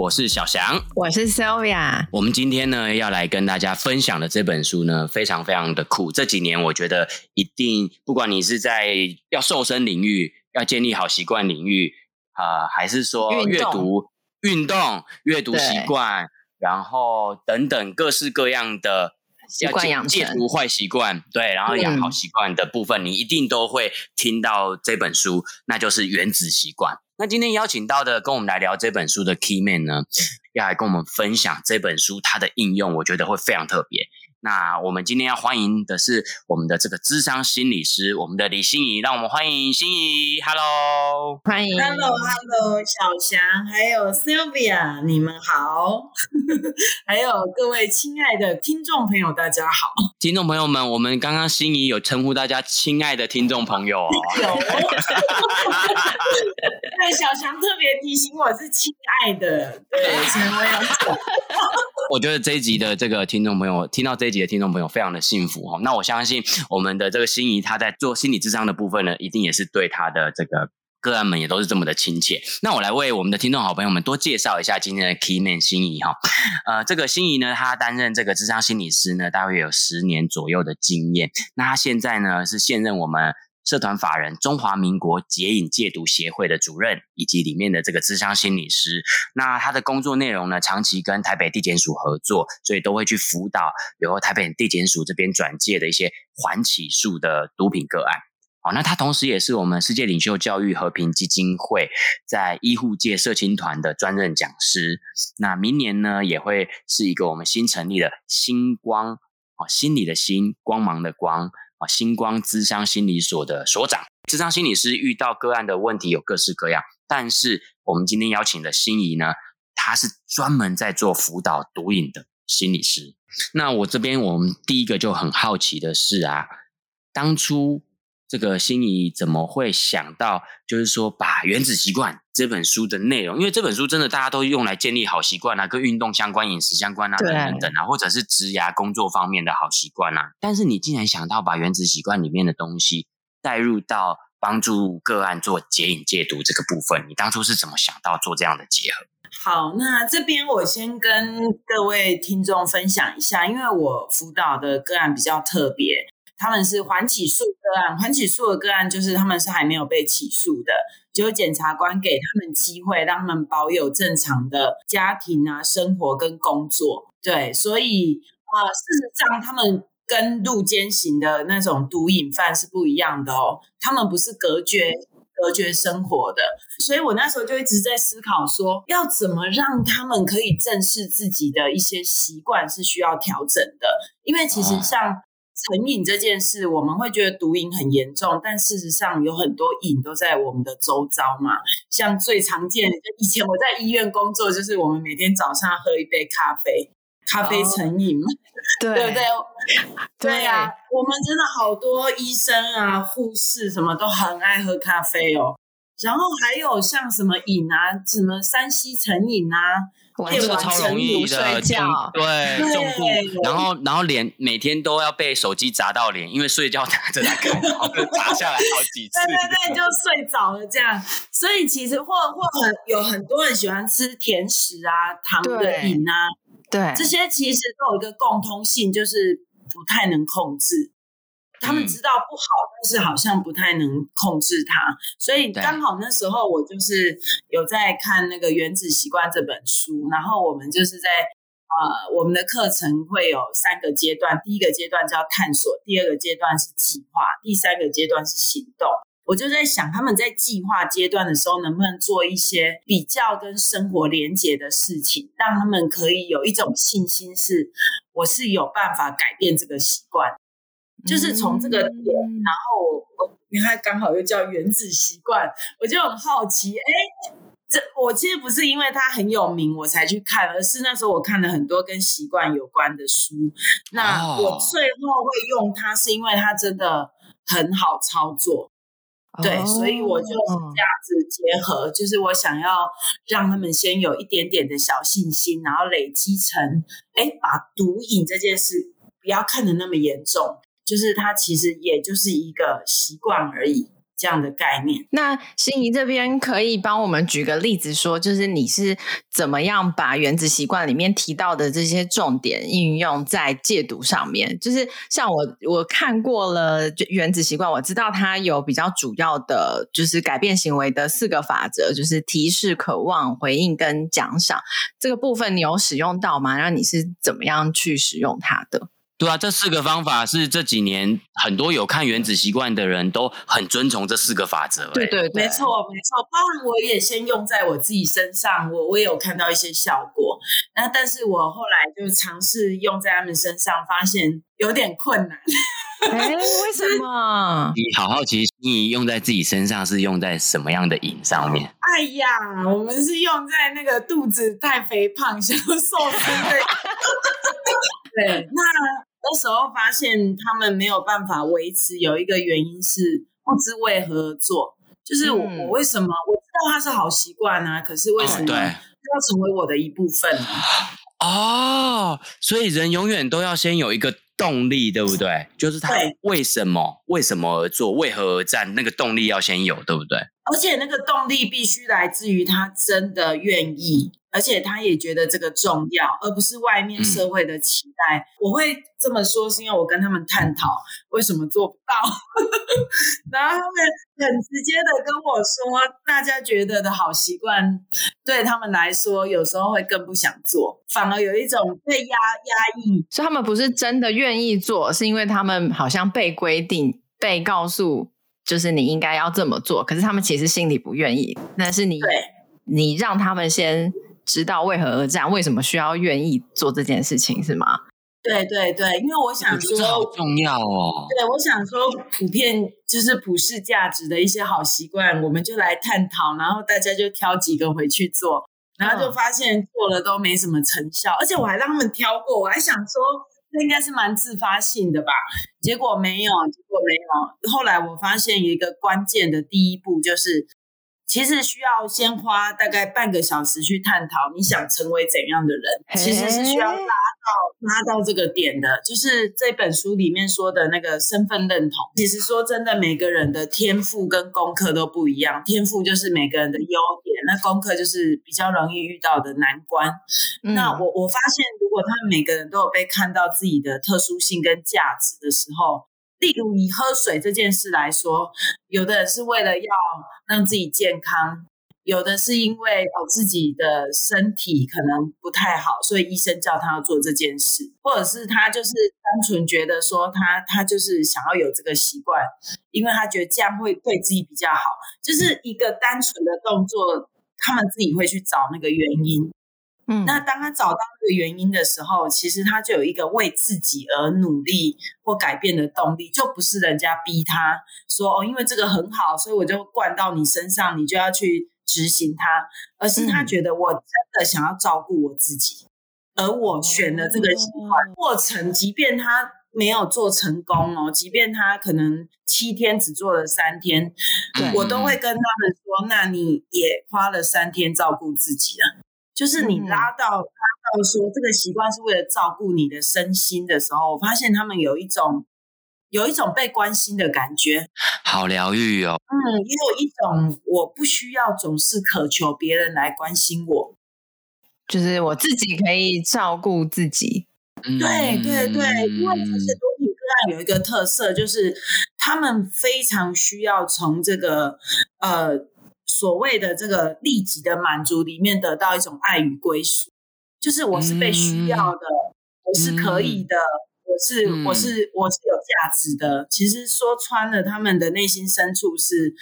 我是小翔，我是 Sylvia。我们今天呢要来跟大家分享的这本书呢，非常非常的酷。这几年我觉得一定，不管你是在要瘦身领域、要建立好习惯领域啊、呃，还是说阅读、运动、阅读习惯，然后等等各式各样的。习惯养成，戒除坏习惯，对，然后养好习惯的部分，嗯，你一定都会听到这本书，那就是《原子习惯》。那今天邀请到的跟我们来聊这本书的 Key Man 呢，要来跟我们分享这本书它的应用，我觉得会非常特别。那我们今天要欢迎的是我们的这个智商心理师，我们的李心怡，让我们欢迎心怡。Hello，欢迎。Hello，Hello，小翔，还有 Sylvia，你们好。还有各位亲爱的听众朋友，大家好。听众朋友们，我们刚刚心怡有称呼大家亲爱的听众朋友哦。有。对，小强特别提醒我是亲爱的，对，所以我要讲。我觉得这一集的这个听众朋友听到这一集的听众朋友非常的幸福哦。那我相信我们的这个心怡他在做心理智商的部分呢，一定也是对他的这个个案们也都是这么的亲切。那我来为我们的听众好朋友们多介绍一下今天的 Key Man 心怡哈。呃，这个心怡呢，他担任这个智商心理师呢，大约有十年左右的经验。那他现在呢是现任我们。社团法人中华民国解瘾戒毒协会的主任，以及里面的这个咨商心理师。那他的工作内容呢，长期跟台北地检署合作，所以都会去辅导由台北地检署这边转介的一些缓起诉的毒品个案。好，那他同时也是我们世界领袖教育和平基金会在医护界社青团的专任讲师。那明年呢，也会是一个我们新成立的星光，哦，心理的心，光芒的光。啊，星光咨商心理所的所长，咨商心理师遇到个案的问题有各式各样，但是我们今天邀请的心仪呢，他是专门在做辅导毒瘾的心理师。那我这边我们第一个就很好奇的是啊，当初。这个心怡怎么会想到，就是说把《原子习惯》这本书的内容，因为这本书真的大家都用来建立好习惯啊，跟运动相关、饮食相关啊，等等等啊，或者是职涯工作方面的好习惯啊。但是你竟然想到把《原子习惯》里面的东西带入到帮助个案做解瘾戒毒这个部分，你当初是怎么想到做这样的结合？好，那这边我先跟各位听众分享一下，因为我辅导的个案比较特别。他们是缓起诉个案，缓起诉的个案就是他们是还没有被起诉的，就是检察官给他们机会，让他们保有正常的家庭啊、生活跟工作。对，所以啊、呃，事实上他们跟入监刑的那种毒瘾犯是不一样的哦，他们不是隔绝隔绝生活的。所以我那时候就一直在思考说，要怎么让他们可以正视自己的一些习惯是需要调整的，因为其实像。成瘾这件事，我们会觉得毒瘾很严重，但事实上有很多瘾都在我们的周遭嘛。像最常见，以前我在医院工作，就是我们每天早上喝一杯咖啡，咖啡成瘾嘛，对、不对？对呀、啊，我们真的好多医生啊、护士什么都很爱喝咖啡哦。然后还有像什么瘾啊，什么山西成瘾啊。这个超容易的，睡觉对，重度，然后然后脸每天都要被手机砸到脸，因为睡觉打着来看，然后砸下来好几次，对对对，就睡着了这样。所以其实或或很有很多人喜欢吃甜食啊、糖的饮啊，对，这些其实都有一个共通性，就是不太能控制。他们知道不好，嗯，但是好像不太能控制它，所以刚好那时候我就是有在看那个《原子习惯》这本书，然后我们就是在呃，我们的课程会有三个阶段，第一个阶段叫探索，第二个阶段是计划，第三个阶段是行动。我就在想，他们在计划阶段的时候，能不能做一些比较跟生活连结的事情，让他们可以有一种信心，是我是有办法改变这个习惯。就是从这个点，嗯、然后我你看刚好又叫原子习惯，我就很好奇，哎，这我其实不是因为它很有名我才去看，而是那时候我看了很多跟习惯有关的书。那我最后会用它，是因为它真的很好操作。对，哦、所以我就是这样子结合，就是我想要让他们先有一点点的小信心，然后累积成，哎，把毒瘾这件事不要看得那么严重，就是它其实也就是一个习惯而已。这样的概念，那心怡这边可以帮我们举个例子说，就是你是怎么样把原子习惯里面提到的这些重点应用在戒毒上面？就是像我我看过了原子习惯，我知道它有比较主要的，就是改变行为的四个法则，就是提示、渴望、回应跟奖赏这个部分，你有使用到吗？然后你是怎么样去使用它的？对啊，这四个方法是这几年很多有看《原子习惯》的人都很遵从这四个法则。对对对，没错没错。包含我也先用在我自己身上，我我也有看到一些效果。那但是我后来就尝试用在他们身上，发现有点困难。哎，为什么？你好好奇，你用在自己身上是用在什么样的瘾上面？哎呀，我们是用在那个肚子太肥胖，想瘦身的。对，那。那时候发现他们没有办法维持，有一个原因是不知为何而做，就是我，我为什么我知道它是好习惯啊，可是为什么要成为我的一部分？哦，所以人永远都要先有一个动力，对不对？就是他为什么为什么而做，为何而战，那个动力要先有，对不对？而且那个动力必须来自于他真的愿意。而且他也觉得这个重要，而不是外面社会的期待。嗯、我会这么说，是因为我跟他们探讨为什么做不到，然后他们很直接的跟我说，大家觉得的好习惯，对他们来说，有时候会更不想做，反而有一种被压压抑。所以他们不是真的愿意做，是因为他们好像被规定、被告诉，就是你应该要这么做。可是他们其实心里不愿意。但是你，对你让他们先。知道为何而战，为什么需要愿意做这件事情，是吗？对对对，因为我想说，好重要哦。对，我想说，普遍就是普世价值的一些好习惯，我们就来探讨，然后大家就挑几个回去做，然后就发现做了都没什么成效，而且我还让他们挑过，我还想说，这应该是蛮自发性的吧，结果没有，结果没有。后来我发现有一个关键的第一步就是。其实需要先花大概半个小时去探讨你想成为怎样的人，其实是需要拉到拉到这个点的。就是这本书里面说的那个身份认同。其实说真的，每个人的天赋跟功课都不一样。天赋就是每个人的优点，那功课就是比较容易遇到的难关。嗯、那我我发现，如果他们每个人都有被看到自己的特殊性跟价值的时候。例如以喝水这件事来说，有的人是为了要让自己健康，有的是因为哦自己的身体可能不太好，所以医生叫他要做这件事，或者是他就是单纯觉得说他他就是想要有这个习惯，因为他觉得这样会对自己比较好，就是一个单纯的动作，他们自己会去找那个原因。嗯，那当他找到这个原因的时候，其实他就有一个为自己而努力或改变的动力，就不是人家逼他说哦，因为这个很好，所以我就灌到你身上，你就要去执行它，而是他觉得我真的想要照顾我自己，嗯、而我选了这个习惯过程，即便他没有做成功哦，即便他可能七天只做了三天，我都会跟他们说，那你也花了三天照顾自己了。就是你拉到、嗯、拉到说这个习惯是为了照顾你的身心的时候，我发现他们有一种有一种被关心的感觉，好疗愈哦。嗯，也有一种我不需要总是渴求别人来关心我，就是我自己可以照顾自己。嗯、对对对，因为这些毒品个案有一个特色，就是他们非常需要从这个呃。所谓的这个立即的满足里面得到一种爱与归属，就是我是被需要的，嗯、我是可以的，嗯、我是我是我是有价值的。其实说穿了，他们的内心深处是，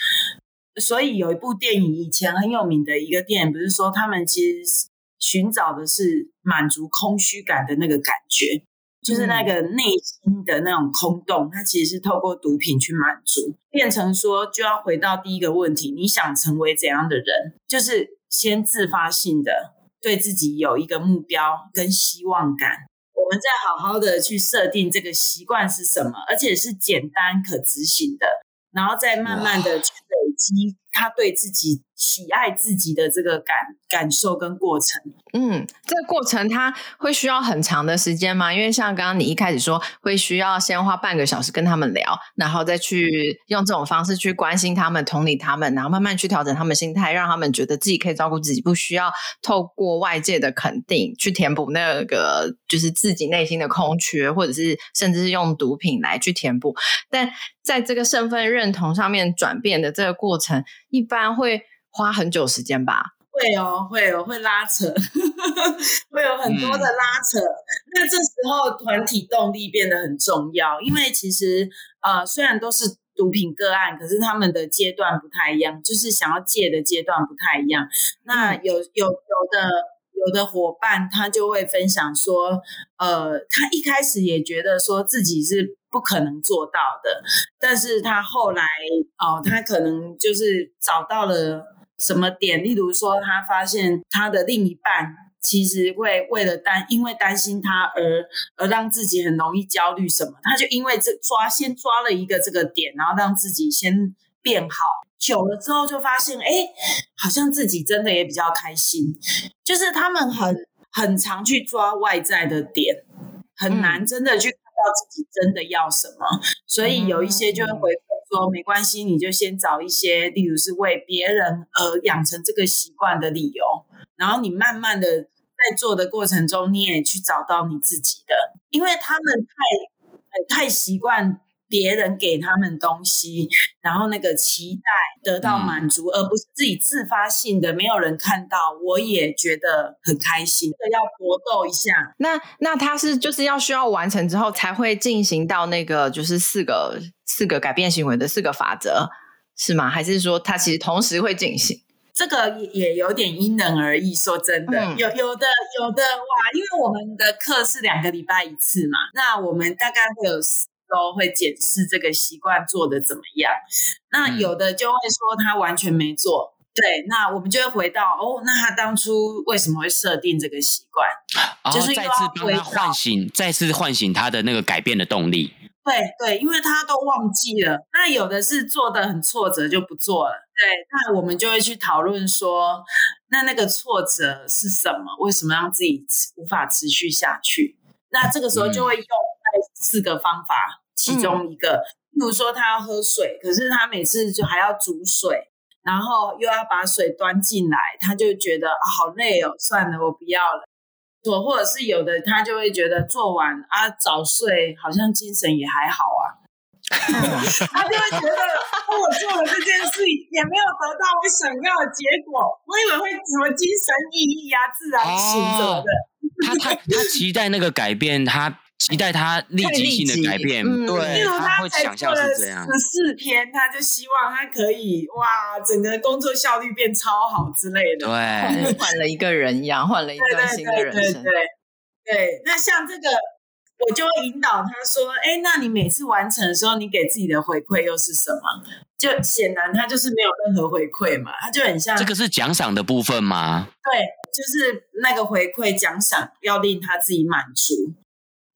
所以有一部电影以前很有名的一个电影，不是说他们其实寻找的是满足空虚感的那个感觉。就是那个内心的那种空洞，它其实是透过毒品去满足，变成说就要回到第一个问题：你想成为怎样的人？就是先自发性的对自己有一个目标跟希望感，我们再好好的去设定这个习惯是什么，而且是简单可执行的，然后再慢慢的去累积他对自己。喜爱自己的这个感感受跟过程，嗯，这个过程他会需要很长的时间吗？因为像刚刚你一开始说，会需要先花半个小时跟他们聊，然后再去用这种方式去关心他们、同理他们，然后慢慢去调整他们心态，让他们觉得自己可以照顾自己，不需要透过外界的肯定去填补那个就是自己内心的空缺，或者是甚至是用毒品来去填补。但在这个身份认同上面转变的这个过程，一般会。花很久时间吧，会哦，会哦，会拉扯，会有很多的拉扯。嗯、那这时候团体动力变得很重要，因为其实呃，虽然都是毒品个案，可是他们的阶段不太一样，就是想要戒的阶段不太一样。那有有有的有的伙伴，他就会分享说，呃，他一开始也觉得说自己是。不可能做到的，但是他后来哦，他可能就是找到了什么点，例如说，他发现他的另一半其实会为了担，因为担心他而而让自己很容易焦虑什么，他就因为这抓先抓了一个这个点，然后让自己先变好，久了之后就发现，哎，好像自己真的也比较开心，就是他们很很常去抓外在的点，很难真的去。看到自己真的要什么，所以有一些就会回复说，没关系，你就先找一些，例如是为别人而养成这个习惯的理由，然后你慢慢的在做的过程中，你也去找到你自己的，因为他们太太习惯。别人给他们东西，然后那个期待得到满足，嗯、而不是自己自发性的，没有人看到，我也觉得很开心。这要搏斗一下。那那他是就是要需要完成之后才会进行到那个就是四个四个改变行为的四个法则是吗？还是说他其实同时会进行？这个也有点因人而异。说真的，嗯、有有的有的哇，因为我们的课是两个礼拜一次嘛，那我们大概会有。都会检视这个习惯做的怎么样，那有的就会说他完全没做，嗯、对，那我们就会回到哦，那他当初为什么会设定这个习惯？哦、就是再次帮他唤醒，再次唤醒他的那个改变的动力。对对，因为他都忘记了。那有的是做的很挫折就不做了，对，那我们就会去讨论说，那那个挫折是什么？为什么让自己无法持续下去？那这个时候就会用。嗯四个方法，其中一个，嗯、比如说他要喝水，可是他每次就还要煮水，然后又要把水端进来，他就觉得啊好累哦，算了，我不要了。或或者是有的他就会觉得做完啊早睡，好像精神也还好啊，他就会觉得我做了这件事也没有得到我想要的结果，我以为会什么精神奕奕啊，自然醒什么的。他他他期待那个改变，他。期待他立即性的改变，嗯、对，他会想象是这样。十四天，他就希望他可以哇，整个工作效率变超好之类的。对，换了一个人一样，换了一段新的人生。对对对，对，对，对，那像这个，我就会引导他说：“哎，那你每次完成的时候，你给自己的回馈又是什么？”就显然他就是没有任何回馈嘛，他就很像。这个是奖赏的部分吗？对，就是那个回馈奖赏要令他自己满足。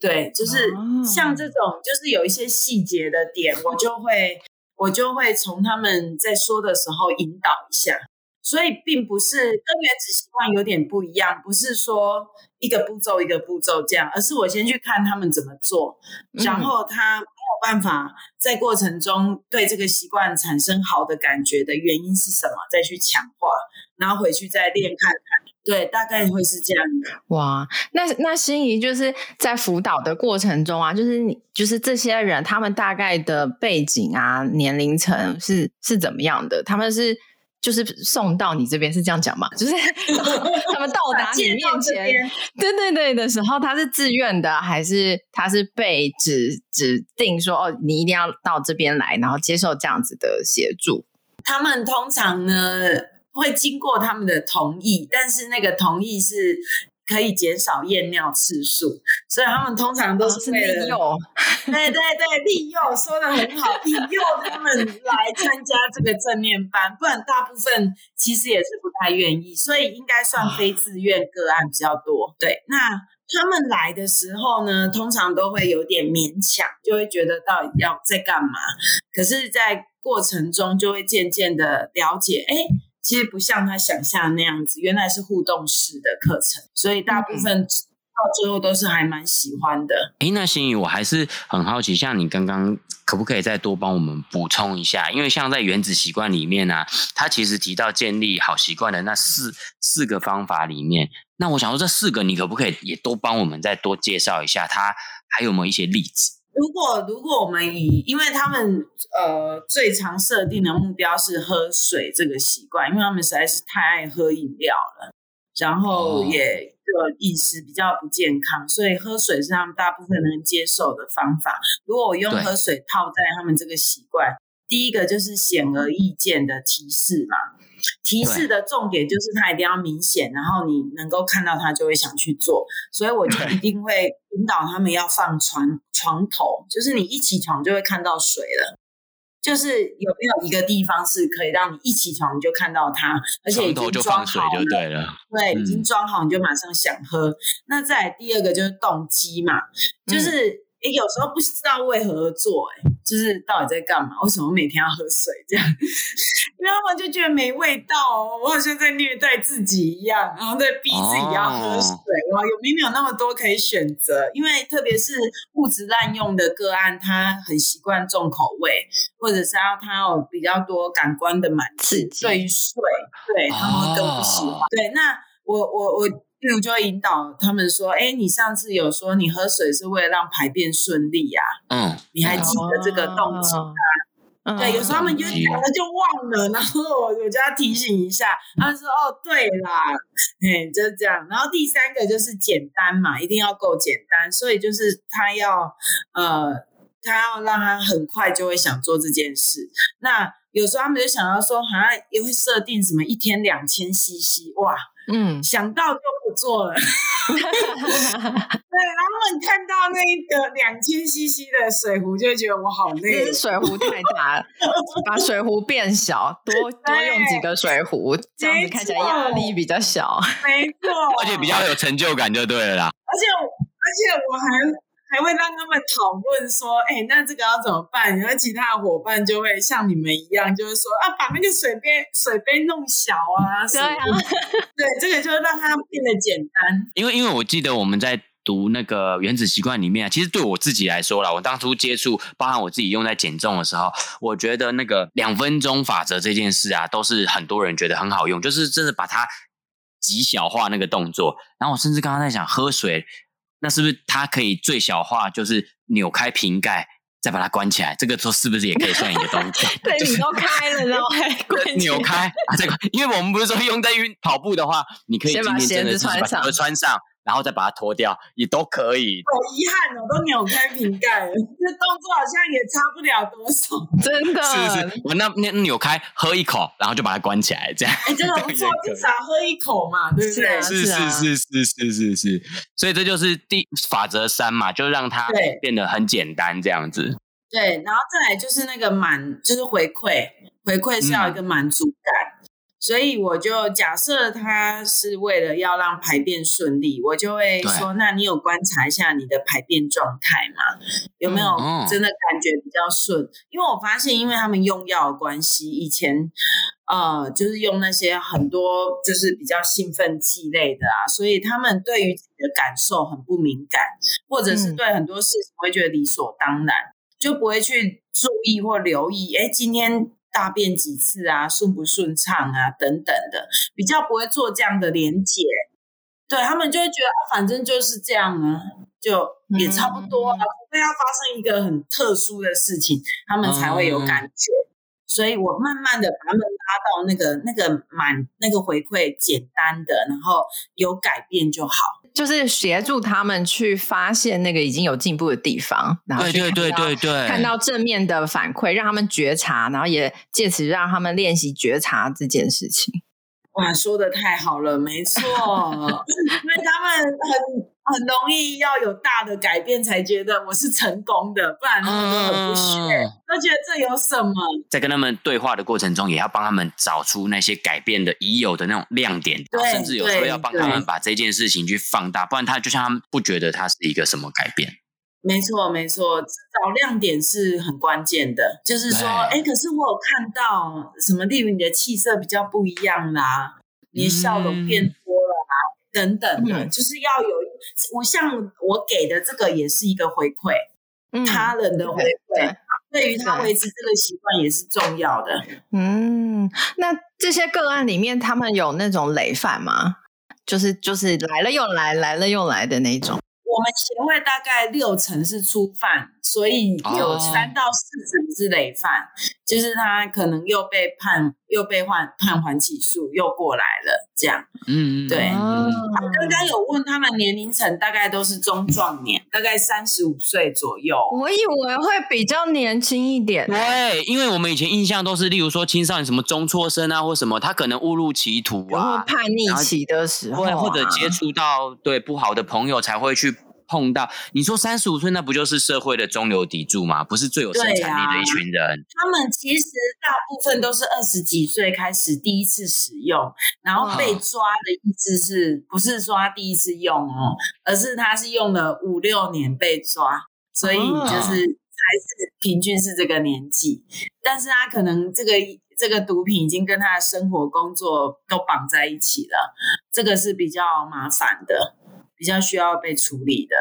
对，就是像这种，就是有一些细节的点，我就会我就会从他们在说的时候引导一下。所以并不是跟原子习惯有点不一样，不是说一个步骤一个步骤这样，而是我先去看他们怎么做，然后他没有办法在过程中对这个习惯产生好的感觉的原因是什么，再去强化，然后回去再练看看。对，大概会是这样的。哇，那那心怡就是在辅导的过程中啊，就是你就是这些人，他们大概的背景啊、年龄层是是怎么样的？他们是就是送到你这边是这样讲吗？就是 他们到达你面前，对对对的时候，他是自愿的，还是他是被指指定说哦，你一定要到这边来，然后接受这样子的协助？他们通常呢？会经过他们的同意，但是那个同意是可以减少验尿次数，所以他们通常都是利诱，对对对，利诱说的很好，利诱他们来参加这个正念班，不然大部分其实也是不太愿意，所以应该算非自愿个案比较多。对，那他们来的时候呢，通常都会有点勉强，就会觉得到底要在干嘛，可是，在过程中就会渐渐的了解，哎。其实不像他想象那样子，原来是互动式的课程，所以大部分到最后都是还蛮喜欢的。哎、嗯，那心怡，我还是很好奇，像你刚刚可不可以再多帮我们补充一下？因为像在原子习惯里面呢、啊，他其实提到建立好习惯的那四四个方法里面，那我想说这四个你可不可以也都帮我们再多介绍一下？他还有没有一些例子？如果如果我们以，因为他们呃最常设定的目标是喝水这个习惯，因为他们实在是太爱喝饮料了，然后也这个饮食比较不健康，所以喝水是他们大部分能接受的方法。如果我用喝水套在他们这个习惯，第一个就是显而易见的提示嘛。提示的重点就是它一定要明显，然后你能够看到它就会想去做，所以我就一定会引导他们要放床床头，就是你一起床就会看到水了，就是有没有一个地方是可以让你一起床就看到它，而且已经装好了，对了，对，已经装好你就马上想喝。嗯、那再来第二个就是动机嘛，就是。嗯诶，有时候不知道为何而做，诶，就是到底在干嘛？为什么每天要喝水这样？因为他们就觉得没味道，我好像在虐待自己一样，然后在逼自己要喝水。哇，有明明有那么多可以选择，因为特别是物质滥用的个案，他很习惯重口味，或者是要他有比较多感官的满足，对于水，对他们更不喜欢。对，那我我我。我例如就会引导他们说：“哎，你上次有说你喝水是为了让排便顺利呀？嗯，你还记得这个动机吗？嗯、对，有时候他们就讲了就忘了，然后我我就要提醒一下。他们说：哦，对啦，哎，就是这样。然后第三个就是简单嘛，一定要够简单，所以就是他要呃，他要让他很快就会想做这件事。那有时候他们就想要说，好像也会设定什么一天两千 CC，哇。”嗯，想到就不做了。对，然后你看到那个两千 CC 的水壶，就会觉得我好累。水壶太大了，把水壶变小，多 多用几个水壶，这样子看起来压力比较小。没错，而且比较有成就感就对了啦。而且，而且我还。还会让他们讨论说，哎、欸，那这个要怎么办？然后其他的伙伴就会像你们一样，就是说啊，把那个水杯水杯弄小啊，对啊，对，这个就让它变得简单。因为因为我记得我们在读那个原子习惯里面，其实对我自己来说啦，我当初接触，包含我自己用在减重的时候，我觉得那个两分钟法则这件事啊，都是很多人觉得很好用，就是真的把它极小化那个动作。然后我甚至刚刚在想喝水。那是不是它可以最小化？就是扭开瓶盖，再把它关起来。这个时候是不是也可以算一个东西？对，你都开了，然后还关扭开啊！这个，因为我们不是说用在运跑步的话，你可以今天真的是把鞋子穿上。然后再把它脱掉，也都可以。好遗憾哦，都扭开瓶盖了，这动作好像也差不了多少，真的。是是，我那那扭开，喝一口，然后就把它关起来，这样。哎，真的不错，至少喝一口嘛，对不对？是是是是是是是，所以这就是第法则三嘛，就让它变得很简单，这样子。对，然后再来就是那个满，就是回馈，回馈是要一个满足感。嗯所以我就假设他是为了要让排便顺利，我就会说：那你有观察一下你的排便状态吗？有没有真的感觉比较顺？因为我发现，因为他们用药的关系，以前呃就是用那些很多就是比较兴奋剂类的啊，所以他们对于自己的感受很不敏感，或者是对很多事情会觉得理所当然，就不会去注意或留意。哎，今天。大便几次啊，顺不顺畅啊，等等的，比较不会做这样的连结，对，他们就会觉得，反正就是这样啊，就也差不多啊，除非要发生一个很特殊的事情，他们才会有感觉。嗯、所以我慢慢的把他们拉到那个那个满那个回馈简单的，然后有改变就好。就是协助他们去发现那个已经有进步的地方，然后对对对对，看到正面的反馈，让他们觉察，然后也借此让他们练习觉察这件事情。哇，说的太好了，没错，因为他们很很容易要有大的改变才觉得我是成功的，不然他们都很不屑，嗯、都觉得这有什么？在跟他们对话的过程中，也要帮他们找出那些改变的已有的那种亮点，对，甚至有时候要帮他们把这件事情去放大，不然他就像他们不觉得他是一个什么改变。没错，没错，找亮点是很关键的。就是说，哎，可是我有看到什么，例如你的气色比较不一样啦，你的笑容变多等等的，嗯、就是要有。我像我给的这个也是一个回馈，嗯、他人的回馈，对，对于他维持这个习惯也是重要的。嗯，那这些个案里面，他们有那种累犯吗？就是就是来了又来，来了又来的那种。我们协会大概六成是初犯，所以有三到四成是累犯，哦、就是他可能又被判又被判判缓起诉又过来了，这样。嗯，对。哦、刚刚有问他们年龄层，大概都是中壮年，大概三十五岁左右。我以为会比较年轻一点。对，因为我们以前印象都是，例如说青少年什么中辍生啊，或什么，他可能误入歧途啊，叛逆期的时候、啊，或者接触到对不好的朋友才会去。碰到你说三十五岁，那不就是社会的中流砥柱吗？不是最有生产力的一群人。啊、他们其实大部分都是二十几岁开始第一次使用，然后被抓的意思是、哦、不是说他第一次用哦，而是他是用了五六年被抓，所以就是还是平均是这个年纪。哦、但是他可能这个这个毒品已经跟他的生活工作都绑在一起了，这个是比较麻烦的。比较需要被处理的，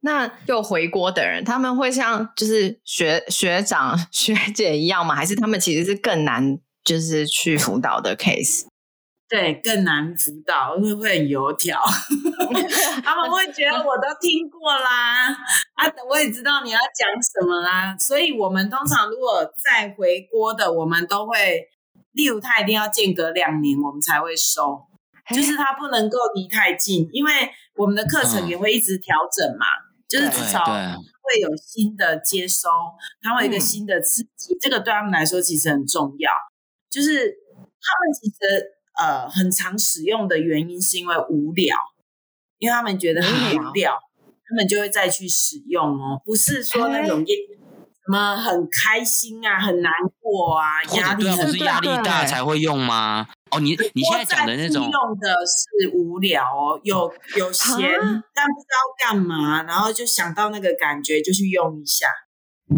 那又回锅的人，他们会像就是学学长 学姐一样吗？还是他们其实是更难，就是去辅导的 case？对，更难辅导，因为会很油条。他们会觉得我都听过啦，啊，我也知道你要讲什么啦，所以我们通常如果再回锅的，我们都会，例如他一定要间隔两年，我们才会收。就是他不能够离太近，因为我们的课程也会一直调整嘛，嗯、就是至少会有新的接收，它会有一个新的刺激，嗯、这个对他们来说其实很重要。就是他们其实呃很常使用的原因是因为无聊，因为他们觉得很无聊，嗯、他们就会再去使用哦，不是说那种什么很开心啊、很难过啊、压力很大，不是压力大才会用吗？哦，你你现在讲的那种用的是无聊哦，有 有闲，啊、但不知道干嘛，然后就想到那个感觉就去用一下，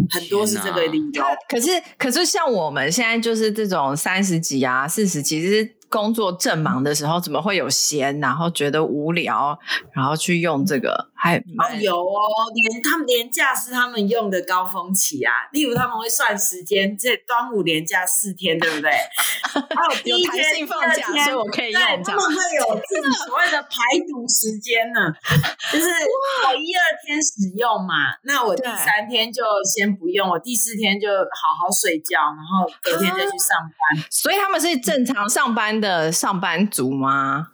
很多是这个理由。可是可是像我们现在就是这种三十几啊、四十几，其实工作正忙的时候，怎么会有闲，然后觉得无聊，然后去用这个？还哦有哦，连他们连假是他们用的高峰期啊。例如他们会算时间，这端午连假四天，对不对？还有第一天、第二天，所以我可以用。对，他们会有自己所谓的排毒时间呢，就是我一二天使用嘛，那我第三天就先不用，我第四天就好好睡觉，然后隔天再去上班。所以他们是正常上班的上班族吗？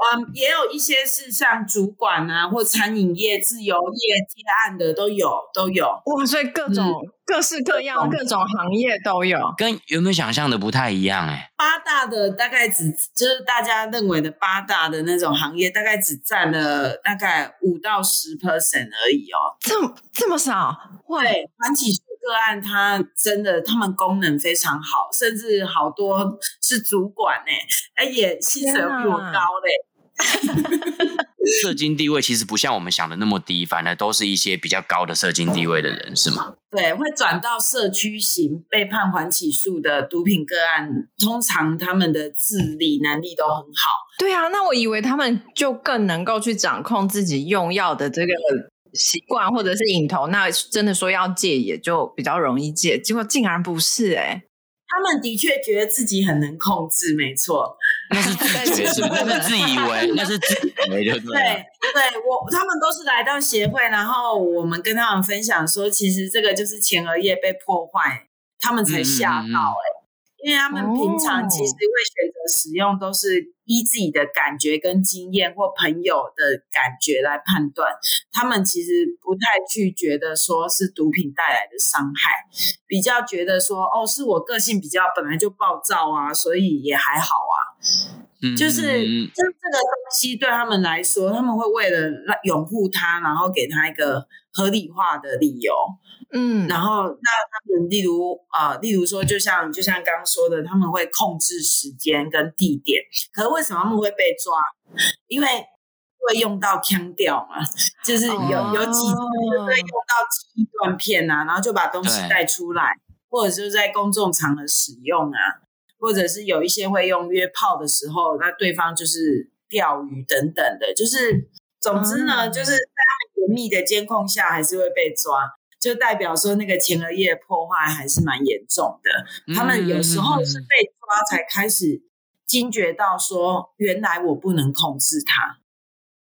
嗯，也有一些是像主管啊，或餐饮业、自由业接案的都有，都有。哇，所以各种、嗯、各式各样、各种行业都有，跟原本想象的不太一样哎、欸。八大的大概只就是大家认为的八大的那种行业，大概只占了大概五到十 percent 而已哦。这么这么少？对，缓起诉个案，它真的他们功能非常好，甚至好多是主管哎、欸，而且薪水比我高嘞。社经地位其实不像我们想的那么低，反而都是一些比较高的社经地位的人，是吗？对，会转到社区型被判缓起诉的毒品个案，通常他们的自理能力都很好。对啊，那我以为他们就更能够去掌控自己用药的这个习惯，或者是瘾头，那真的说要戒也就比较容易戒，结果竟然不是哎、欸。他们的确觉得自己很能控制，没错，那是自 觉，是那是自以为，那是自以为就对。对，对我他们都是来到协会，然后我们跟他们分享说，其实这个就是前额叶被破坏，他们才吓到哎、欸。嗯嗯因为他们平常其实会选择使用，都是依自己的感觉跟经验或朋友的感觉来判断。他们其实不太去觉得说是毒品带来的伤害，比较觉得说哦，是我个性比较本来就暴躁啊，所以也还好啊。嗯、就是这这个东西对他们来说，他们会为了拥护他，然后给他一个合理化的理由。嗯，然后那他们例如啊、呃，例如说，就像就像刚刚说的，他们会控制时间跟地点。可是为什么他们会被抓？因为会用到腔调嘛，就是有、哦、有几次会用到记忆断片啊，然后就把东西带出来，或者是在公众场合使用啊，或者是有一些会用约炮的时候，那对方就是钓鱼等等的，就是总之呢，嗯、就是在他们严密的监控下，还是会被抓。就代表说那个前额叶破坏还是蛮严重的，嗯、他们有时候是被抓才开始惊觉到说，原来我不能控制他，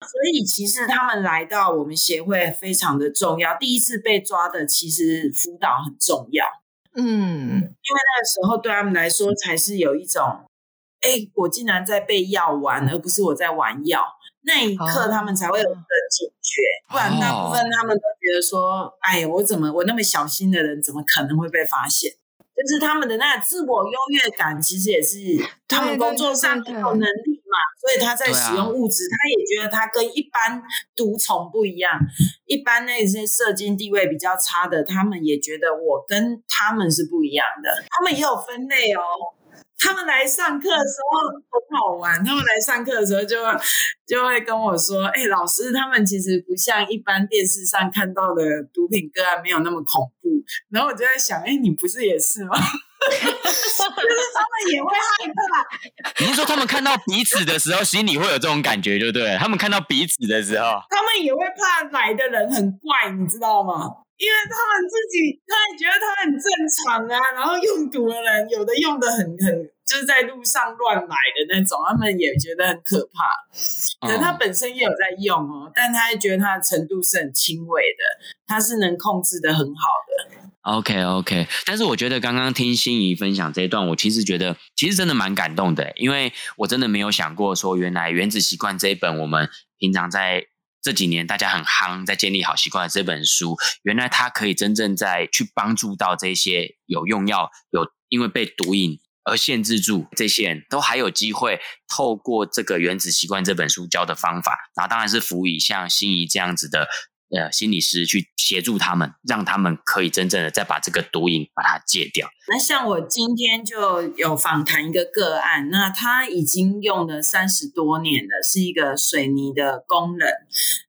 所以其实他们来到我们协会非常的重要。第一次被抓的其实辅导很重要，嗯，因为那个时候对他们来说才是有一种，哎，我竟然在被药玩，而不是我在玩药。那一刻，他们才会有个警觉，不然大部分他们都觉得说：“哎，我怎么我那么小心的人，怎么可能会被发现？”就是他们的那个自我优越感，其实也是他们工作上很有能力嘛，所以他在使用物质，他也觉得他跟一般毒虫不一样。一般那些社经地位比较差的，他们也觉得我跟他们是不一样的。他们也有分类哦。他们来上课的时候很好玩，他们来上课的时候就就会跟我说：“哎、老师，他们其实不像一般电视上看到的毒品个案，没有那么恐怖。”然后我就在想：“哎、你不是也是吗？”就是他们也会害怕。你是说他们看到彼此的时候，心里会有这种感觉，对不对？他们看到彼此的时候，他们也会怕来的人很怪，你知道吗？因为他们自己，他也觉得他很正常啊，然后用毒的人有的用的很很，就是在路上乱来的那种，他们也觉得很可怕。可能他本身也有在用哦，但他也觉得他的程度是很轻微的，他是能控制的很好的。OK OK，但是我觉得刚刚听心怡分享这一段，我其实觉得其实真的蛮感动的，因为我真的没有想过说，原来《原子习惯》这一本我们平常在。这几年大家很夯，在建立好习惯的这本书，原来它可以真正在去帮助到这些有用药、有因为被毒瘾而限制住这些人都还有机会透过这个《原子习惯》这本书教的方法，然后当然是辅以像心怡这样子的。呃，心理师去协助他们，让他们可以真正的再把这个毒瘾把它戒掉。那像我今天就有访谈一个个案，那他已经用了三十多年了，是一个水泥的工人。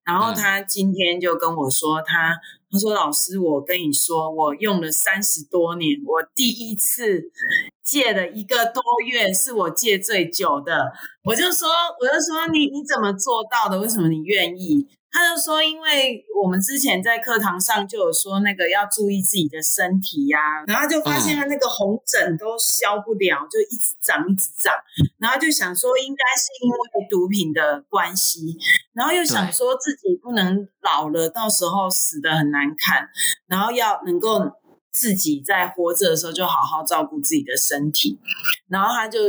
然后他今天就跟我说他，他、说老师，我跟你说，我用了三十多年，我第一次戒了一个多月，是我戒最久的。我就说，我就说你你怎么做到的？为什么你愿意？他就说，因为我们之前在课堂上就有说那个要注意自己的身体呀、啊，然后就发现他那个红疹都消不了，就一直长一直长，然后就想说应该是因为毒品的关系，然后又想说自己不能老了，到时候死的很难看，然后要能够自己在活着的时候就好好照顾自己的身体，然后他就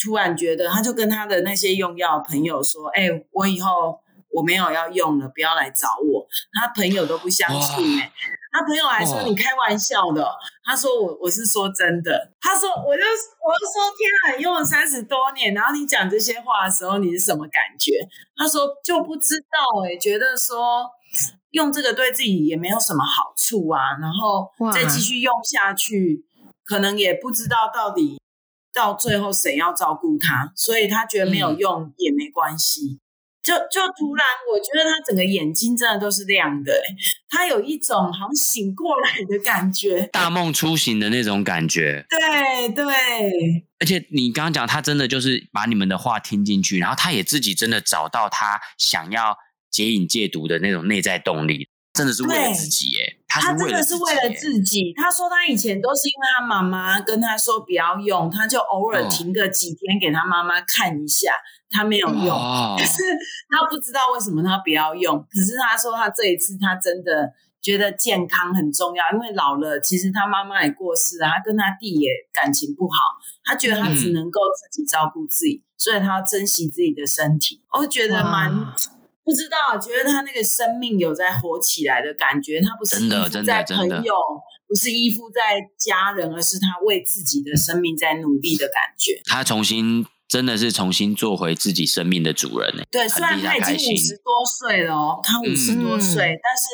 突然觉得，他就跟他的那些用药朋友说：“哎，我以后。”我没有要用了，不要来找我。他朋友都不相信哎、欸，他朋友还说你开玩笑的。他说我我是说真的。他说我就我就说天啊，你用了三十多年，然后你讲这些话的时候，你是什么感觉？他说就不知道哎、欸，觉得说用这个对自己也没有什么好处啊，然后再继续用下去，可能也不知道到底到最后谁要照顾他，所以他觉得没有用也没关系。嗯就就突然，我觉得他整个眼睛真的都是亮的，他有一种好像醒过来的感觉，大梦初醒的那种感觉。对对，而且你刚刚讲，他真的就是把你们的话听进去，然后他也自己真的找到他想要解瘾戒毒的那种内在动力，真的是为了自己耶。他，他真的是为了自己。他说他以前都是因为他妈妈跟他说不要用，他就偶尔停个几天给他妈妈看一下。嗯他没有用，可是他不知道为什么他不要用。可是他说他这一次他真的觉得健康很重要，因为老了，其实他妈妈也过世了，他跟他弟也感情不好，他觉得他只能够自己照顾自己，嗯、所以他要珍惜自己的身体。我觉得蛮不知道，觉得他那个生命有在活起来的感觉，他不是依附在朋友，不是依附在家人，而是他为自己的生命在努力的感觉。他重新。真的是重新做回自己生命的主人呢。对，虽然他已经五十多岁了哦，他五十多岁，嗯、但是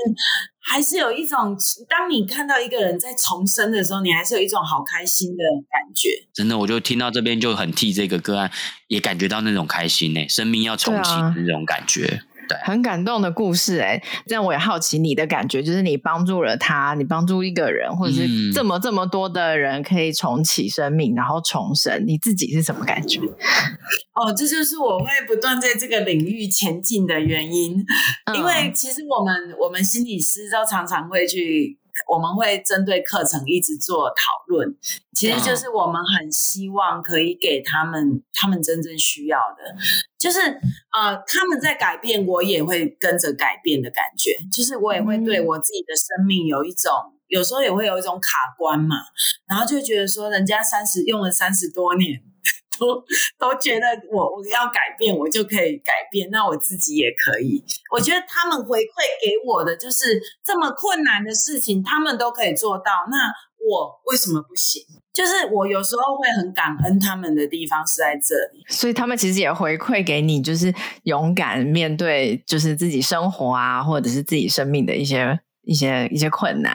还是有一种，当你看到一个人在重生的时候，你还是有一种好开心的感觉。真的，我就听到这边就很替这个个案也感觉到那种开心呢，生命要重启的那种感觉。很感动的故事哎、欸，这样我也好奇你的感觉，就是你帮助了他，你帮助一个人，或者是这么这么多的人可以重启生命，然后重生，你自己是什么感觉？哦，这就是我会不断在这个领域前进的原因，嗯、因为其实我们我们心理师都常常会去。我们会针对课程一直做讨论，其实就是我们很希望可以给他们他们真正需要的，就是呃他们在改变，我也会跟着改变的感觉，就是我也会对我自己的生命有一种，有时候也会有一种卡关嘛，然后就觉得说人家三十用了三十多年。都都觉得我我要改变，我就可以改变，那我自己也可以。我觉得他们回馈给我的就是这么困难的事情，他们都可以做到，那我为什么不行？就是我有时候会很感恩他们的地方是在这里，所以他们其实也回馈给你，就是勇敢面对，就是自己生活啊，或者是自己生命的一些。一些一些困难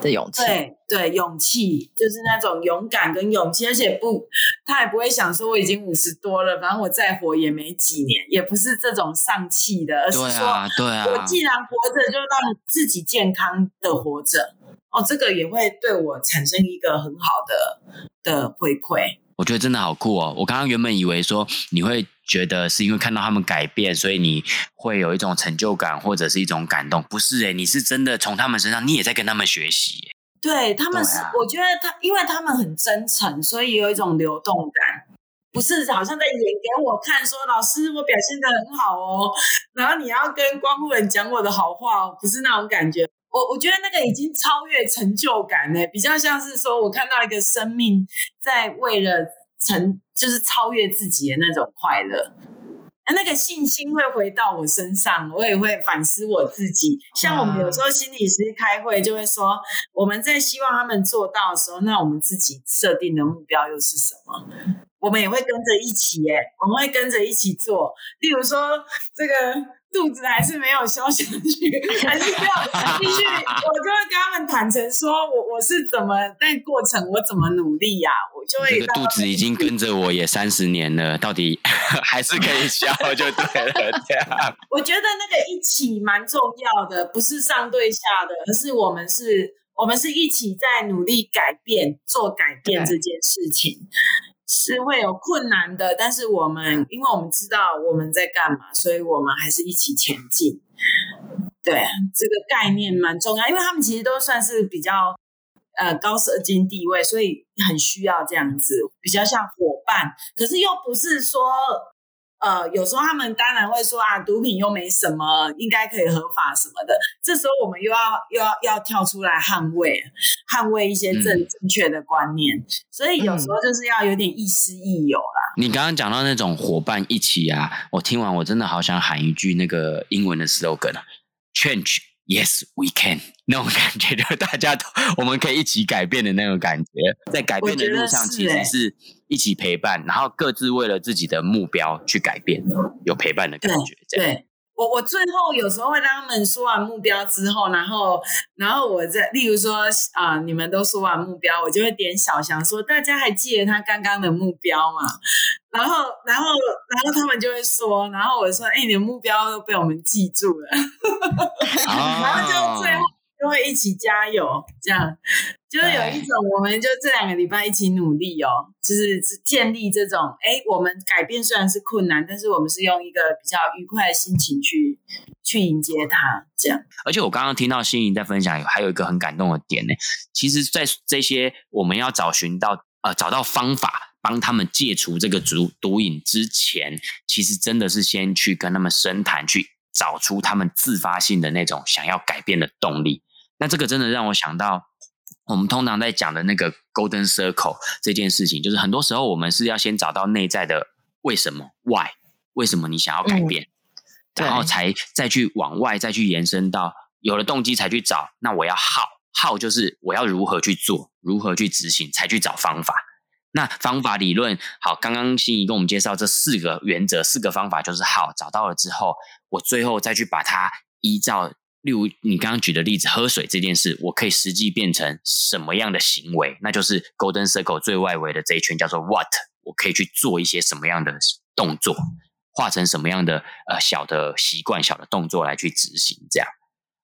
的勇气，对对，勇气就是那种勇敢跟勇气，而且不，他也不会想说我已经五十多了，反正我再活也没几年，也不是这种丧气的，而是说，对啊，对啊，我既然活着，就让自己健康的活着。哦，这个也会对我产生一个很好的的回馈。我觉得真的好酷哦！我刚刚原本以为说你会觉得是因为看到他们改变，所以你会有一种成就感或者是一种感动，不是诶，你是真的从他们身上，你也在跟他们学习。对，他们是，啊、我觉得他，因为他们很真诚，所以有一种流动感，不是好像在演给我看说，说老师我表现的很好哦，然后你要跟光顾人讲我的好话哦，不是那种感觉。我我觉得那个已经超越成就感呢，比较像是说我看到一个生命在为了成，就是超越自己的那种快乐，那个信心会回到我身上，我也会反思我自己。像我们有时候心理师开会就会说，我们在希望他们做到的时候，那我们自己设定的目标又是什么？我们也会跟着一起耶，我们会跟着一起做。例如说这个。肚子还是没有消下去，还是要继续。我就会跟他们坦诚说，我我是怎么那过程，我怎么努力呀、啊？我就会。这个肚子已经跟着我也三十年了，到底 还是可以消 就对了。这样，我觉得那个一起蛮重要的，不是上对下的，而是我们是，我们是一起在努力改变、做改变这件事情。是会有困难的，但是我们因为我们知道我们在干嘛，所以我们还是一起前进。对，这个概念蛮重要，因为他们其实都算是比较呃高社经地位，所以很需要这样子，比较像伙伴，可是又不是说。呃，有时候他们当然会说啊，毒品又没什么，应该可以合法什么的。这时候我们又要又要要跳出来捍卫，捍卫一些正正确的观念。嗯、所以有时候就是要有点亦师亦友啦。你刚刚讲到那种伙伴一起啊，我听完我真的好想喊一句那个英文的 slogan 啊，Change。Yes, we can。那种感觉，就是大家都我们可以一起改变的那种感觉，在改变的路上，其实是一起陪伴，然后各自为了自己的目标去改变，有陪伴的感觉。对。我我最后有时候会让他们说完目标之后，然后然后我再例如说啊、呃，你们都说完目标，我就会点小翔说，大家还记得他刚刚的目标吗？然后然后然后他们就会说，然后我说，哎，你的目标都被我们记住了，然后就一起加油，这样就是有一种，我们就这两个礼拜一起努力哦，就是建立这种，哎，我们改变虽然是困难，但是我们是用一个比较愉快的心情去去迎接它，这样。而且我刚刚听到心怡在分享，还有一个很感动的点呢。其实，在这些我们要找寻到呃找到方法帮他们戒除这个毒毒瘾之前，其实真的是先去跟他们深谈，去找出他们自发性的那种想要改变的动力。那这个真的让我想到，我们通常在讲的那个 Golden Circle 这件事情，就是很多时候我们是要先找到内在的为什么 Why，为什么你想要改变，嗯、然后才再去往外再去延伸到有了动机才去找。那我要 How，How 就是我要如何去做，如何去执行，才去找方法。那方法理论好，刚刚心怡跟我们介绍这四个原则、四个方法，就是好找到了之后，我最后再去把它依照，例如你刚刚举的例子，喝水这件事，我可以实际变成什么样的行为？那就是 Golden Circle 最外围的这一圈叫做 What，我可以去做一些什么样的动作，化成什么样的呃小的习惯、小的动作来去执行，这样。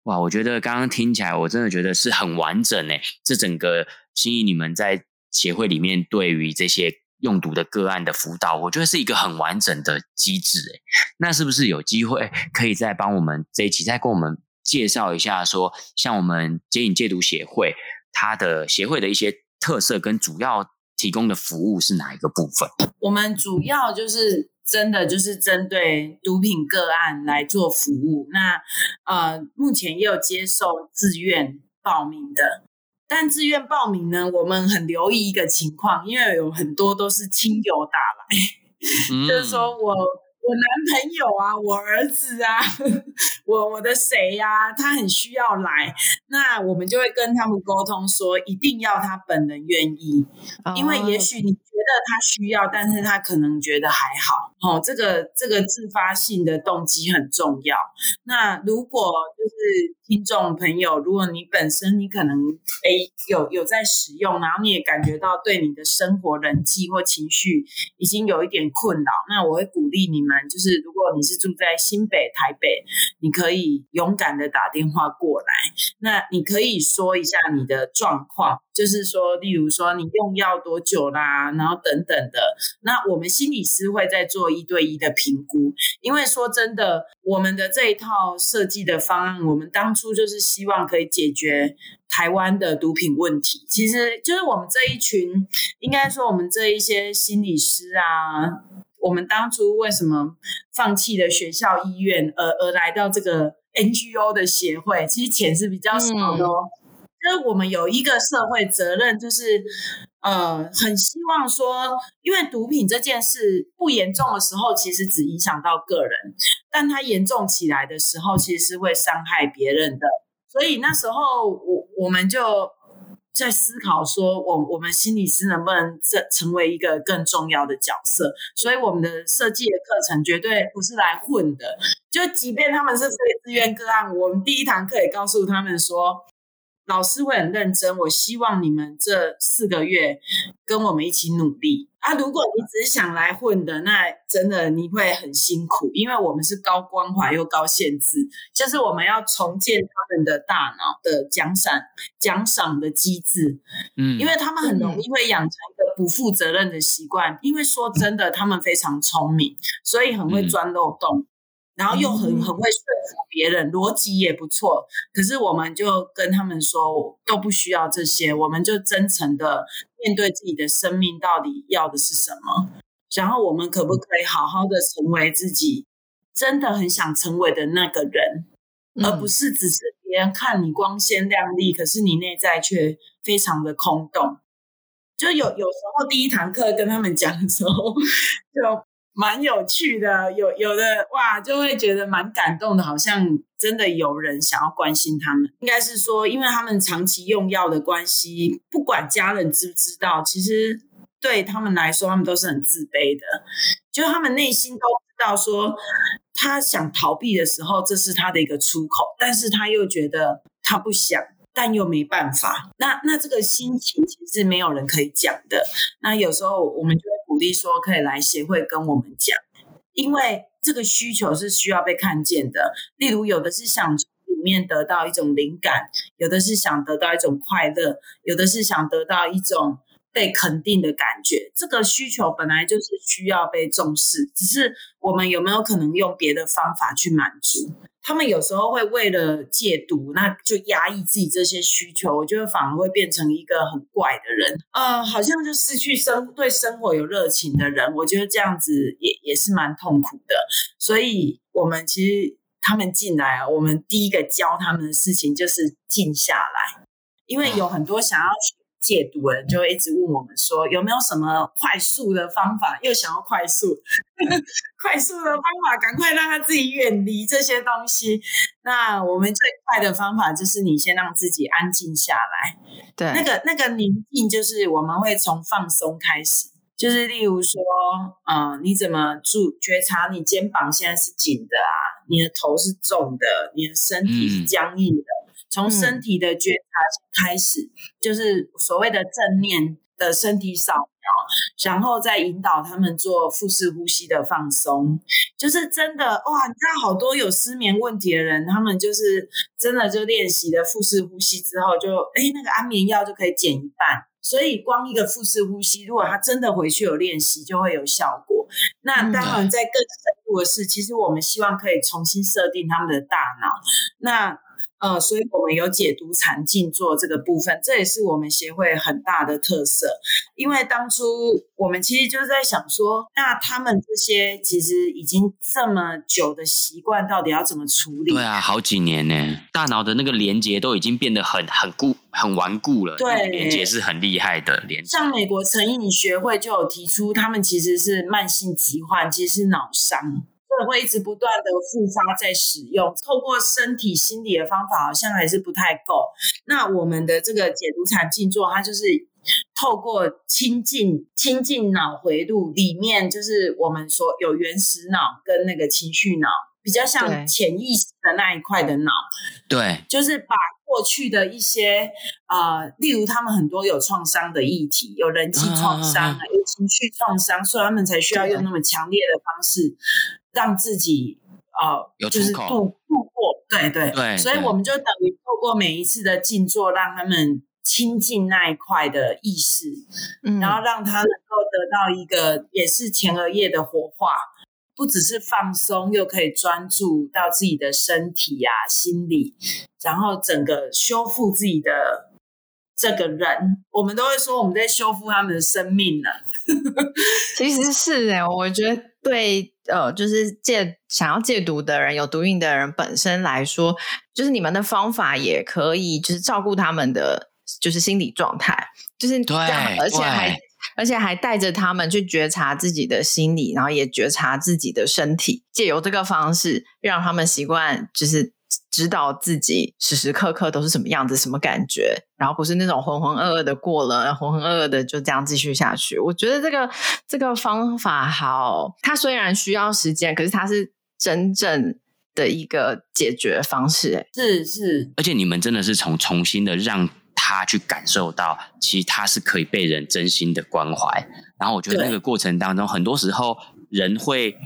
哇，我觉得刚刚听起来，我真的觉得是很完整诶。这整个心怡你们在协会里面对于这些用毒的个案的辅导，我觉得是一个很完整的机制诶。那是不是有机会可以再帮我们这一期再跟我们介绍一下说，说像我们解瘾戒毒协会，它的协会的一些特色跟主要提供的服务是哪一个部分？我们主要就是。真的就是针对毒品个案来做服务。那呃，目前也有接受自愿报名的，但自愿报名呢，我们很留意一个情况，因为有很多都是亲友打来，嗯、就是说我我男朋友啊，我儿子啊，我我的谁呀、啊，他很需要来，那我们就会跟他们沟通说，一定要他本人愿意，哦、因为也许你。觉得他需要，但是他可能觉得还好。哦，这个这个自发性的动机很重要。那如果就是听众朋友，如果你本身你可能诶有有在使用，然后你也感觉到对你的生活、人际或情绪已经有一点困扰，那我会鼓励你们，就是如果你是住在新北、台北，你可以勇敢的打电话过来。那你可以说一下你的状况，就是说，例如说你用药多久啦，然后等等的。那我们心理师会在做一对一的评估，因为说真的，我们的这一套设计的方案，我们当初就是希望可以解决台湾的毒品问题。其实就是我们这一群，应该说我们这一些心理师啊，我们当初为什么放弃了学校医院，而而来到这个。NGO 的协会其实钱是比较少的哦，就是我们有一个社会责任，就是呃，很希望说，因为毒品这件事不严重的时候，其实只影响到个人，但它严重起来的时候，其实是会伤害别人的，所以那时候我我们就。在思考说，我我们心理师能不能成成为一个更重要的角色？所以我们的设计的课程绝对不是来混的。就即便他们是非自愿个案，我们第一堂课也告诉他们说。老师会很认真，我希望你们这四个月跟我们一起努力啊！如果你只是想来混的，那真的你会很辛苦，因为我们是高关怀又高限制，就是我们要重建他们的大脑的奖赏奖赏的机制，嗯，因为他们很容易会养成一个不负责任的习惯，因为说真的，他们非常聪明，所以很会钻漏洞。然后又很很会说服别人，逻辑也不错。可是我们就跟他们说，都不需要这些，我们就真诚的面对自己的生命，到底要的是什么？然后我们可不可以好好的成为自己真的很想成为的那个人，嗯、而不是只是别人看你光鲜亮丽，可是你内在却非常的空洞。就有有时候第一堂课跟他们讲的时候，就。蛮有趣的，有有的哇，就会觉得蛮感动的，好像真的有人想要关心他们。应该是说，因为他们长期用药的关系，不管家人知不知道，其实对他们来说，他们都是很自卑的。就他们内心都知道，说他想逃避的时候，这是他的一个出口，但是他又觉得他不想，但又没办法。那那这个心情其实没有人可以讲的。那有时候我们就。鼓励说可以来协会跟我们讲，因为这个需求是需要被看见的。例如，有的是想从里面得到一种灵感，有的是想得到一种快乐，有的是想得到一种被肯定的感觉。这个需求本来就是需要被重视，只是我们有没有可能用别的方法去满足？他们有时候会为了戒毒，那就压抑自己这些需求，我觉得反而会变成一个很怪的人，呃，好像就失去生对生活有热情的人。我觉得这样子也也是蛮痛苦的。所以，我们其实他们进来啊，我们第一个教他们的事情就是静下来，因为有很多想要戒毒的人就会一直问我们说，有没有什么快速的方法？又想要快速，快速的方法，赶快让他自己远离这些东西。那我们最快的方法就是你先让自己安静下来。对，那个那个宁静，就是我们会从放松开始。就是例如说，嗯、呃，你怎么注觉察你肩膀现在是紧的啊？你的头是重的，你的身体是僵硬的。从、嗯、身体的觉察开始，嗯、就是所谓的正念的身体扫描，然后再引导他们做腹式呼吸的放松。就是真的哇，你知道好多有失眠问题的人，他们就是真的就练习了腹式呼吸之后就，就哎那个安眠药就可以减一半。所以，光一个腹式呼吸，如果他真的回去有练习，就会有效果。那当然，在更深入的是，其实我们希望可以重新设定他们的大脑。那呃，所以我们有解读禅静坐这个部分，这也是我们协会很大的特色。因为当初我们其实就是在想说，那他们这些其实已经这么久的习惯，到底要怎么处理？对啊，好几年呢，大脑的那个连接都已经变得很很固、很顽固了。对，连接是很厉害的连接。像美国成瘾学会就有提出，他们其实是慢性疾患，其实是脑伤。会一直不断的复发在使用，透过身体、心理的方法好像还是不太够。那我们的这个解毒禅静坐，它就是透过清净、清净脑回路里面，就是我们说有原始脑跟那个情绪脑，比较像潜意识的那一块的脑。对，就是把过去的一些呃，例如他们很多有创伤的议题，有人际创伤，啊、有情绪创伤，所以他们才需要用那么强烈的方式。让自己呃，就是度度过，对对对，所以我们就等于透过每一次的静坐，让他们亲近那一块的意识，嗯，然后让他能够得到一个也是前额叶的活化，不只是放松，又可以专注到自己的身体、啊、心理，然后整个修复自己的这个人，我们都会说我们在修复他们的生命呢。其实是哎，我觉得对。呃，就是戒想要戒毒的人，有毒瘾的人本身来说，就是你们的方法也可以，就是照顾他们的就是心理状态，就是这样，而且还而且还带着他们去觉察自己的心理，然后也觉察自己的身体，借由这个方式让他们习惯，就是。知道自己时时刻刻都是什么样子、什么感觉，然后不是那种浑浑噩噩的过了，浑浑噩噩的就这样继续下去。我觉得这个这个方法好，它虽然需要时间，可是它是真正的一个解决方式。是是，而且你们真的是从重新的让他去感受到，其实他是可以被人真心的关怀。然后我觉得那个过程当中，很多时候人会。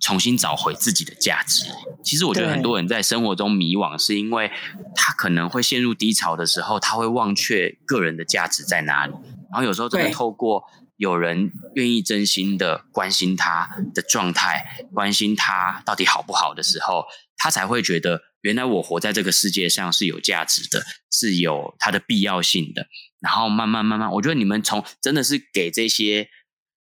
重新找回自己的价值。其实我觉得很多人在生活中迷惘，是因为他可能会陷入低潮的时候，他会忘却个人的价值在哪里。然后有时候真的透过有人愿意真心的关心他的状态，关心他到底好不好的时候，他才会觉得原来我活在这个世界上是有价值的，是有它的必要性的。然后慢慢慢慢，我觉得你们从真的是给这些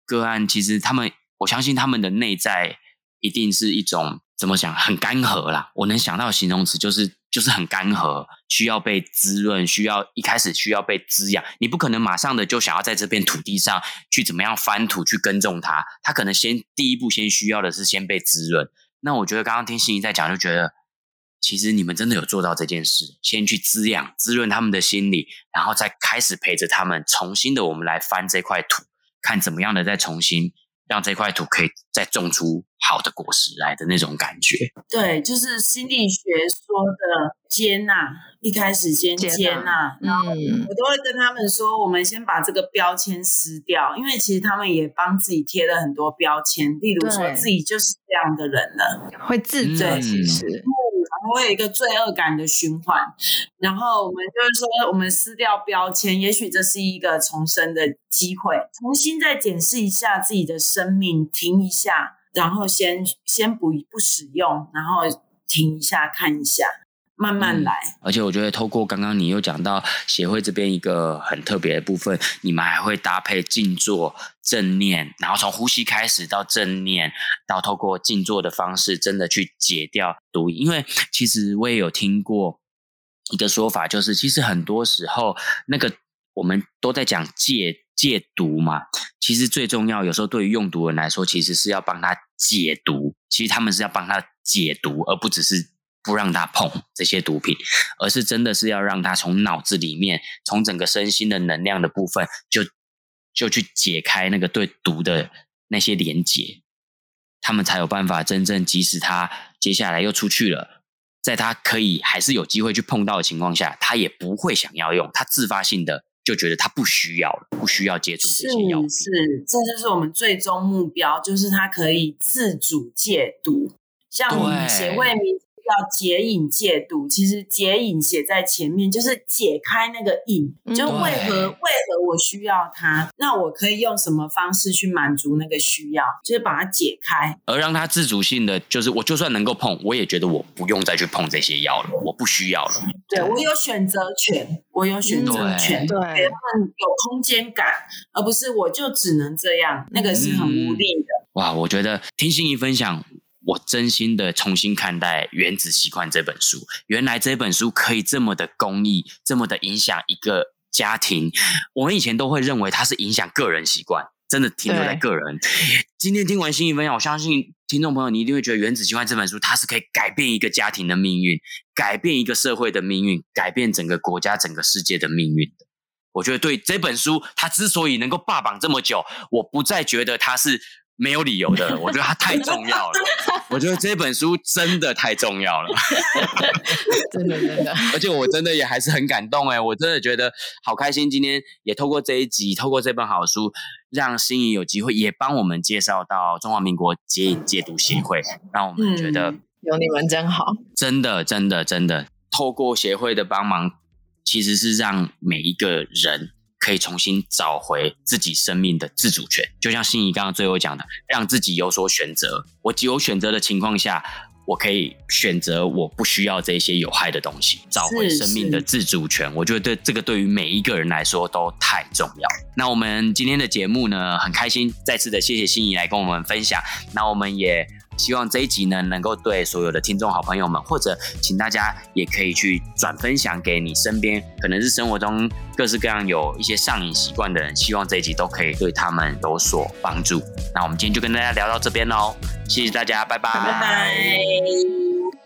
个案，其实他们，我相信他们的内在。一定是一种怎么讲，很干涸啦。我能想到形容词就是就是很干涸，需要被滋润，需要一开始需要被滋养。你不可能马上的就想要在这片土地上去怎么样翻土去耕种它，它可能先第一步先需要的是先被滋润。那我觉得刚刚听心怡在讲，就觉得其实你们真的有做到这件事，先去滋养滋润他们的心理，然后再开始陪着他们重新的我们来翻这块土，看怎么样的再重新。让这块土可以再种出好的果实来的那种感觉，对，就是心理学说的接纳，一开始先接纳，接纳，然后我都会跟他们说，我们先把这个标签撕掉，因为其实他们也帮自己贴了很多标签，例如说自己就是这样的人了，会自责，其实。我有一个罪恶感的循环，然后我们就是说，我们撕掉标签，也许这是一个重生的机会，重新再检视一下自己的生命，停一下，然后先先不不使用，然后停一下，看一下。慢慢来，嗯，而且我觉得透过刚刚你又讲到协会这边一个很特别的部分，你们还会搭配静坐、正念，然后从呼吸开始到正念，到透过静坐的方式，真的去解掉毒瘾。因为其实我也有听过一个说法，就是其实很多时候那个我们都在讲戒戒毒嘛，其实最重要，有时候对于用毒人来说，其实是要帮他解毒。其实他们是要帮他解毒，而不只是不让他碰这些毒品，而是真的是要让他从脑子里面，从整个身心的能量的部分，就就去解开那个对毒的那些连结，他们才有办法真正，即使他接下来又出去了。在他可以还是有机会去碰到的情况下，他也不会想要用，他自发性的就觉得他不需要了，不需要接触这些药品。是，是，这就是我们最终目标，就是他可以自主戒毒，像我们协会名。要解瘾戒毒，其实解瘾写在前面，就是解开那个瘾，就为何为何我需要它？那我可以用什么方式去满足那个需要？就是把它解开，而让它自主性的，就是我就算能够碰，我也觉得我不用再去碰这些药了，我不需要了。对，对我有选择权，我有选择权，对，对他们有空间感，而不是我就只能这样，那个是很无力的。嗯、哇，我觉得听心怡分享。我真心的重新看待《原子习惯》这本书，原来这本书可以这么的公益，这么的影响一个家庭。我们以前都会认为它是影响个人习惯，真的停留在个人。今天听完心怡分享，我相信听众朋友你一定会觉得《原子习惯》这本书它是可以改变一个家庭的命运，改变一个社会的命运，改变整个国家、整个世界的命运的。我觉得对这本书，它之所以能够霸榜这么久，我不再觉得它是。没有理由的，我觉得它太重要了。我觉得这本书真的太重要了，真的真的。而且我真的也还是很感动哎，我真的觉得好开心。今天也透过这一集，透过这本好书，让心怡有机会也帮我们介绍到中华民国解瘾戒毒协会，让我们觉得、嗯、有你们真好。真的真的真的，透过协会的帮忙，其实是让每一个人。可以重新找回自己生命的自主权，就像心仪刚刚最后讲的，让自己有所选择。我有选择的情况下，我可以选择我不需要这些有害的东西，找回生命的自主权。我觉得对这个对于每一个人来说都太重要。那我们今天的节目呢，很开心再次的谢谢心怡来跟我们分享。那我们也。希望这一集呢，能够对所有的听众好朋友们，或者请大家也可以去转分享给你身边，可能是生活中各式各样有一些上瘾习惯的人，希望这一集都可以对他们有所帮助。那我们今天就跟大家聊到这边喽，谢谢大家，拜拜。拜拜。